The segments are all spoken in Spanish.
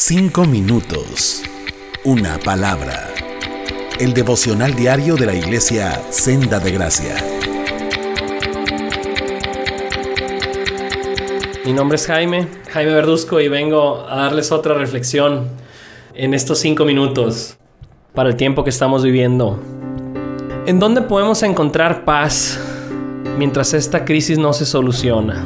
Cinco minutos. Una palabra. El devocional diario de la iglesia Senda de Gracia. Mi nombre es Jaime, Jaime Verduzco, y vengo a darles otra reflexión en estos cinco minutos para el tiempo que estamos viviendo. ¿En dónde podemos encontrar paz mientras esta crisis no se soluciona?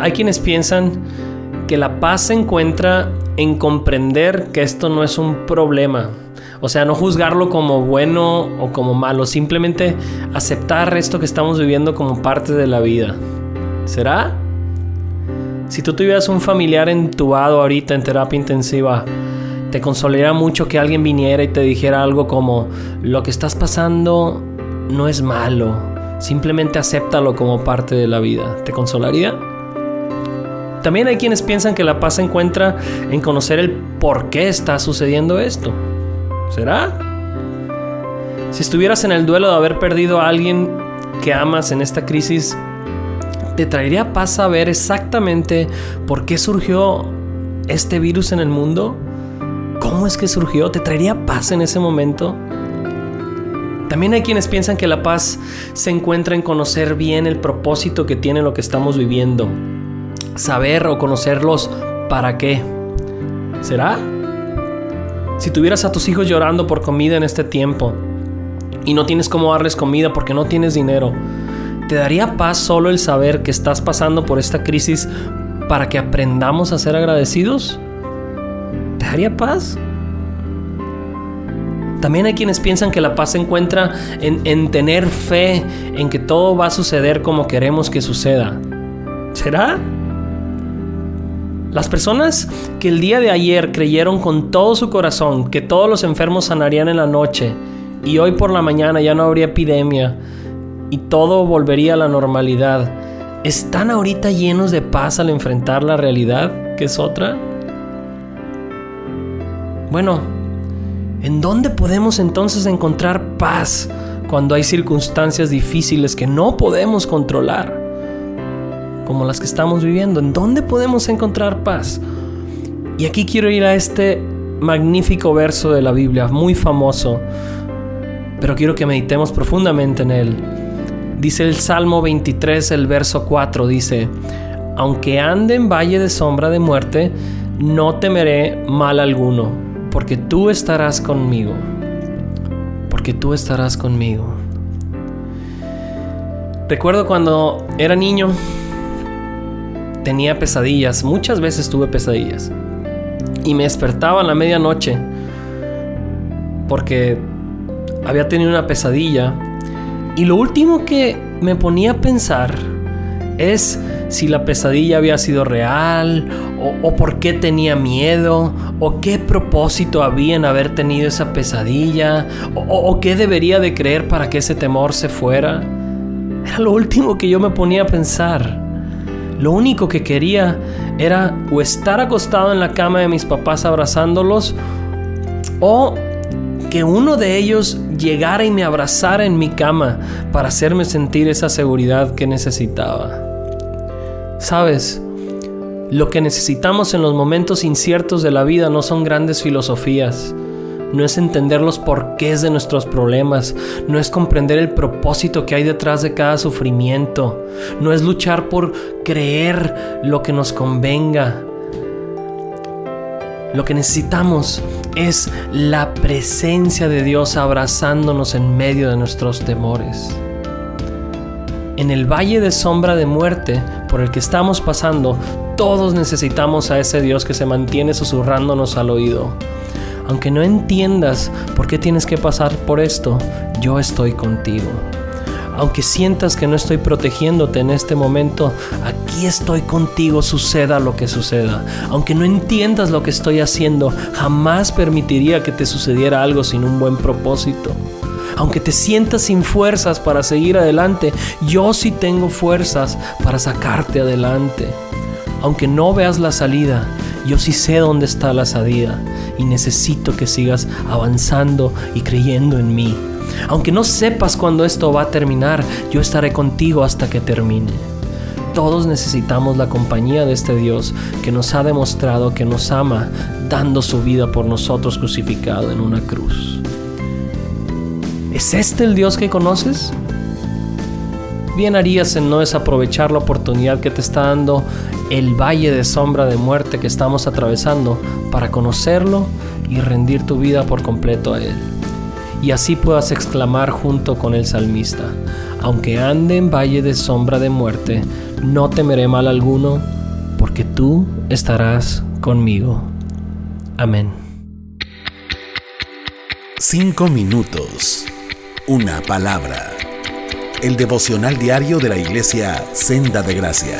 Hay quienes piensan que la paz se encuentra en comprender que esto no es un problema. O sea, no juzgarlo como bueno o como malo, simplemente aceptar esto que estamos viviendo como parte de la vida. ¿Será? Si tú tuvieras un familiar entubado ahorita en terapia intensiva, te consolaría mucho que alguien viniera y te dijera algo como, lo que estás pasando no es malo, simplemente acéptalo como parte de la vida. ¿Te consolaría? También hay quienes piensan que la paz se encuentra en conocer el por qué está sucediendo esto. ¿Será? Si estuvieras en el duelo de haber perdido a alguien que amas en esta crisis, ¿te traería paz saber exactamente por qué surgió este virus en el mundo? ¿Cómo es que surgió? ¿Te traería paz en ese momento? También hay quienes piensan que la paz se encuentra en conocer bien el propósito que tiene lo que estamos viviendo saber o conocerlos para qué. ¿Será? Si tuvieras a tus hijos llorando por comida en este tiempo y no tienes cómo darles comida porque no tienes dinero, ¿te daría paz solo el saber que estás pasando por esta crisis para que aprendamos a ser agradecidos? ¿Te daría paz? También hay quienes piensan que la paz se encuentra en, en, tener fe en que todo va a suceder como queremos que suceda. ¿Será? Las personas que el día de ayer creyeron con todo su corazón que todos los enfermos sanarían en la noche y hoy por la mañana ya no habría epidemia y todo volvería a la normalidad, ¿están ahorita llenos de paz al enfrentar la realidad, que es otra? Bueno, ¿en dónde podemos entonces encontrar paz cuando hay circunstancias difíciles que no podemos controlar? Como las que estamos viviendo. ¿En dónde podemos encontrar paz? Y aquí quiero ir a este magnífico verso de la Biblia, muy famoso, pero quiero que meditemos profundamente en él. Dice el Salmo 23, el verso 4, dice, aunque ande en valle de sombra de muerte, no temeré mal alguno, porque tú estarás conmigo, porque tú estarás conmigo. Recuerdo cuando era niño, tenía pesadillas, muchas veces tuve pesadillas. Y me despertaba a la medianoche porque había tenido una pesadilla. Y lo último que me ponía a pensar es si la pesadilla había sido real, o, por qué tenía miedo, o qué propósito había en haber tenido esa pesadilla, o, o qué debería de creer para que ese temor se fuera. Era lo último que yo me ponía a pensar. Lo único que quería era o estar acostado en la cama de mis papás abrazándolos o que uno de ellos llegara y me abrazara en mi cama para hacerme sentir esa seguridad que necesitaba. Sabes, lo que necesitamos en los momentos inciertos de la vida no son grandes filosofías, no es entender los porqués de nuestros problemas, no es comprender el propósito que hay detrás de cada sufrimiento, no es luchar por creer lo que nos convenga. Lo que necesitamos es la presencia de Dios abrazándonos en medio de nuestros temores. En el valle de sombra de muerte por el que estamos pasando, todos necesitamos a ese Dios que se mantiene susurrándonos al oído. Aunque no entiendas por qué tienes que pasar por esto, yo estoy contigo. Aunque sientas que no estoy protegiéndote en este momento, aquí estoy contigo, suceda lo que suceda. Aunque no entiendas lo que estoy haciendo, jamás permitiría que te sucediera algo sin un buen propósito. Aunque te sientas sin fuerzas para seguir adelante, yo sí tengo fuerzas para sacarte adelante. Aunque no veas la salida, yo sí sé dónde está la salida y necesito que sigas avanzando y creyendo en mí. Aunque no sepas cuándo esto va a terminar, yo estaré contigo hasta que termine. todos necesitamos la compañía de este Dios que nos ha demostrado que nos ama dando su vida por nosotros crucificado en una cruz. ¿Es este el Dios que conoces? Bien harías en no desaprovechar la oportunidad que te está dando el valle de sombra de muerte que estamos atravesando para conocerlo y rendir tu vida por completo a Él. Y así puedas exclamar junto con el salmista, aunque ande en valle de sombra de muerte, no temeré mal alguno, porque tú estarás conmigo. Amén. Cinco minutos. Una palabra. El devocional diario de la iglesia Senda de Gracia.